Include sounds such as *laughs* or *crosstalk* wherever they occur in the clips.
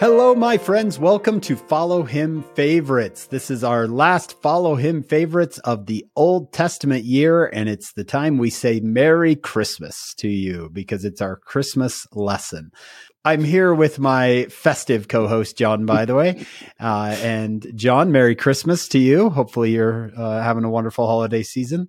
Hello, my friends. Welcome to Follow Him Favorites. This is our last Follow Him Favorites of the Old Testament year, and it's the time we say Merry Christmas to you because it's our Christmas lesson. I'm here with my festive co-host John, by the way, uh, and John, Merry Christmas to you. Hopefully, you're uh, having a wonderful holiday season.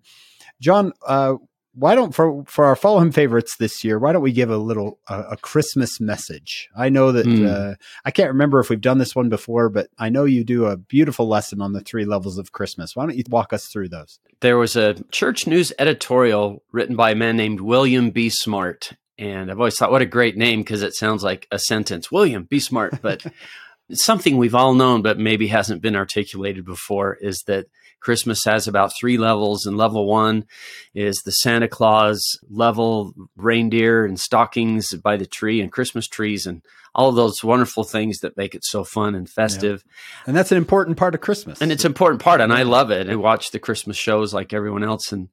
John, uh, why don't for for our follow him favorites this year why don't we give a little uh, a christmas message? I know that mm. uh, i can't remember if we've done this one before but i know you do a beautiful lesson on the three levels of christmas. Why don't you walk us through those? There was a church news editorial written by a man named william b. Smart and i've always thought what a great name because it sounds like a sentence william be smart but *laughs* something we've all known but maybe hasn't been articulated before is that Christmas has about three levels, and level one is the Santa Claus level, reindeer and stockings by the tree, and Christmas trees, and all of those wonderful things that make it so fun and festive. Yeah. And that's an important part of Christmas. And it's an important part, and I love it. I watch the Christmas shows like everyone else. And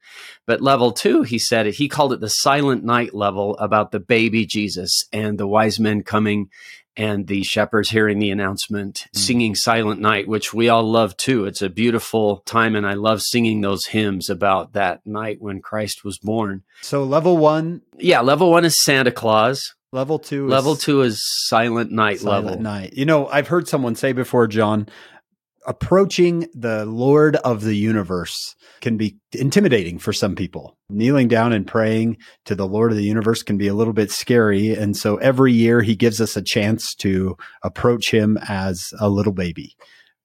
but level two, he said it. He called it the Silent Night level about the baby Jesus and the wise men coming and the shepherds hearing the announcement, mm. singing Silent Night, which we all love too. It's a beautiful time, and I love singing those hymns about that night when Christ was born. So, level one? Yeah, level one is Santa Claus. Level two Level two is Silent Night Silent level. Night. You know, I've heard someone say before, John, approaching the Lord of the universe can be intimidating for some people. Kneeling down and praying to the Lord of the universe can be a little bit scary. And so every year he gives us a chance to approach him as a little baby.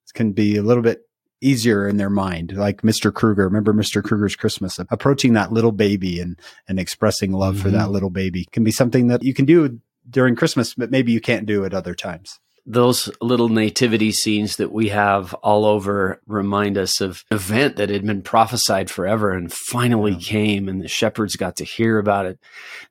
It can be a little bit easier in their mind, like Mr. Krueger. Remember Mr. Krueger's Christmas? Approaching that little baby and, and expressing love mm-hmm. for that mm-hmm. little baby can be something that you can do during Christmas, but maybe you can't do at other times those little nativity scenes that we have all over remind us of an event that had been prophesied forever and finally yeah. came and the shepherds got to hear about it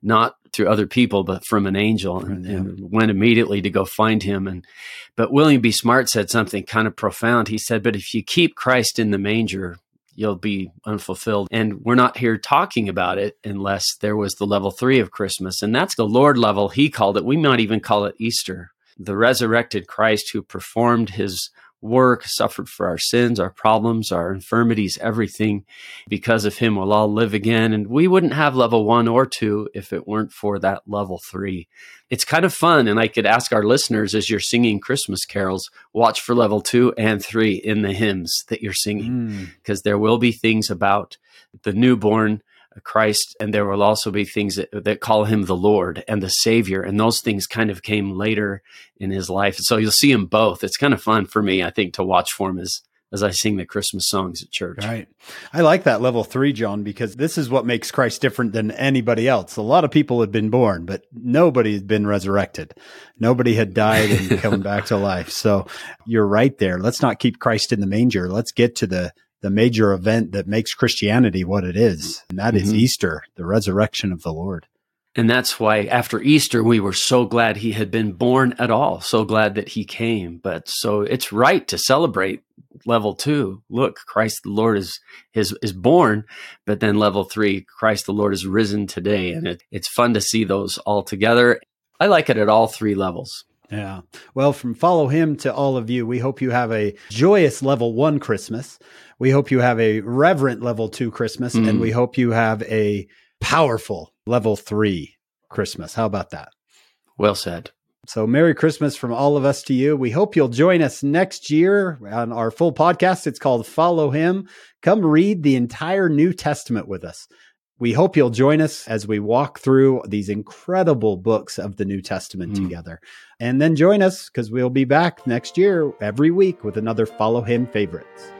not through other people but from an angel and, yeah. and, went immediately to go find him and but william b smart said something kind of profound he said but if you keep christ in the manger you'll be unfulfilled. And we're not here talking about it unless there was the level three of Christmas. And that's the Lord level, he called it. We might even call it Easter the resurrected Christ who performed his work, suffered for our sins, our problems, our infirmities, everything. Because of him, we'll all live again. And we wouldn't have level one or two if it weren't for that level three. It's kind of fun. And I could ask our listeners as you're singing Christmas carols, watch for level two and three in the hymns that you're singing, because mm. there will be things about the newborn Christ, and there will also be things that, that call him the Lord and the Savior, and those things kind of came later in his life. So you'll see him both. It's kind of fun for me, I think, to watch for him as as I sing the Christmas songs at church. Right. I like that level three, John, because this is what makes Christ different than anybody else. A lot of people had been born, but nobody had been resurrected. Nobody had died and *laughs* come back to life. So you're right there. Let's not keep Christ in the manger. Let's get to the the major event that makes Christianity what it is, and that mm-hmm. is Easter, the resurrection of the Lord. And that's why after Easter, we were so glad he had been born at all, so glad that he came. But so it's right to celebrate level two. Look, Christ the Lord is, is, is born. But then level three, Christ the Lord is risen today. And it, it's fun to see those all together. I like it at all three levels. Yeah. Well, from follow him to all of you, we hope you have a joyous level one Christmas. We hope you have a reverent level two Christmas, mm. and we hope you have a powerful level three Christmas. How about that? Well said. So, Merry Christmas from all of us to you. We hope you'll join us next year on our full podcast. It's called Follow Him. Come read the entire New Testament with us. We hope you'll join us as we walk through these incredible books of the New Testament mm. together. And then join us because we'll be back next year every week with another Follow Him favorites.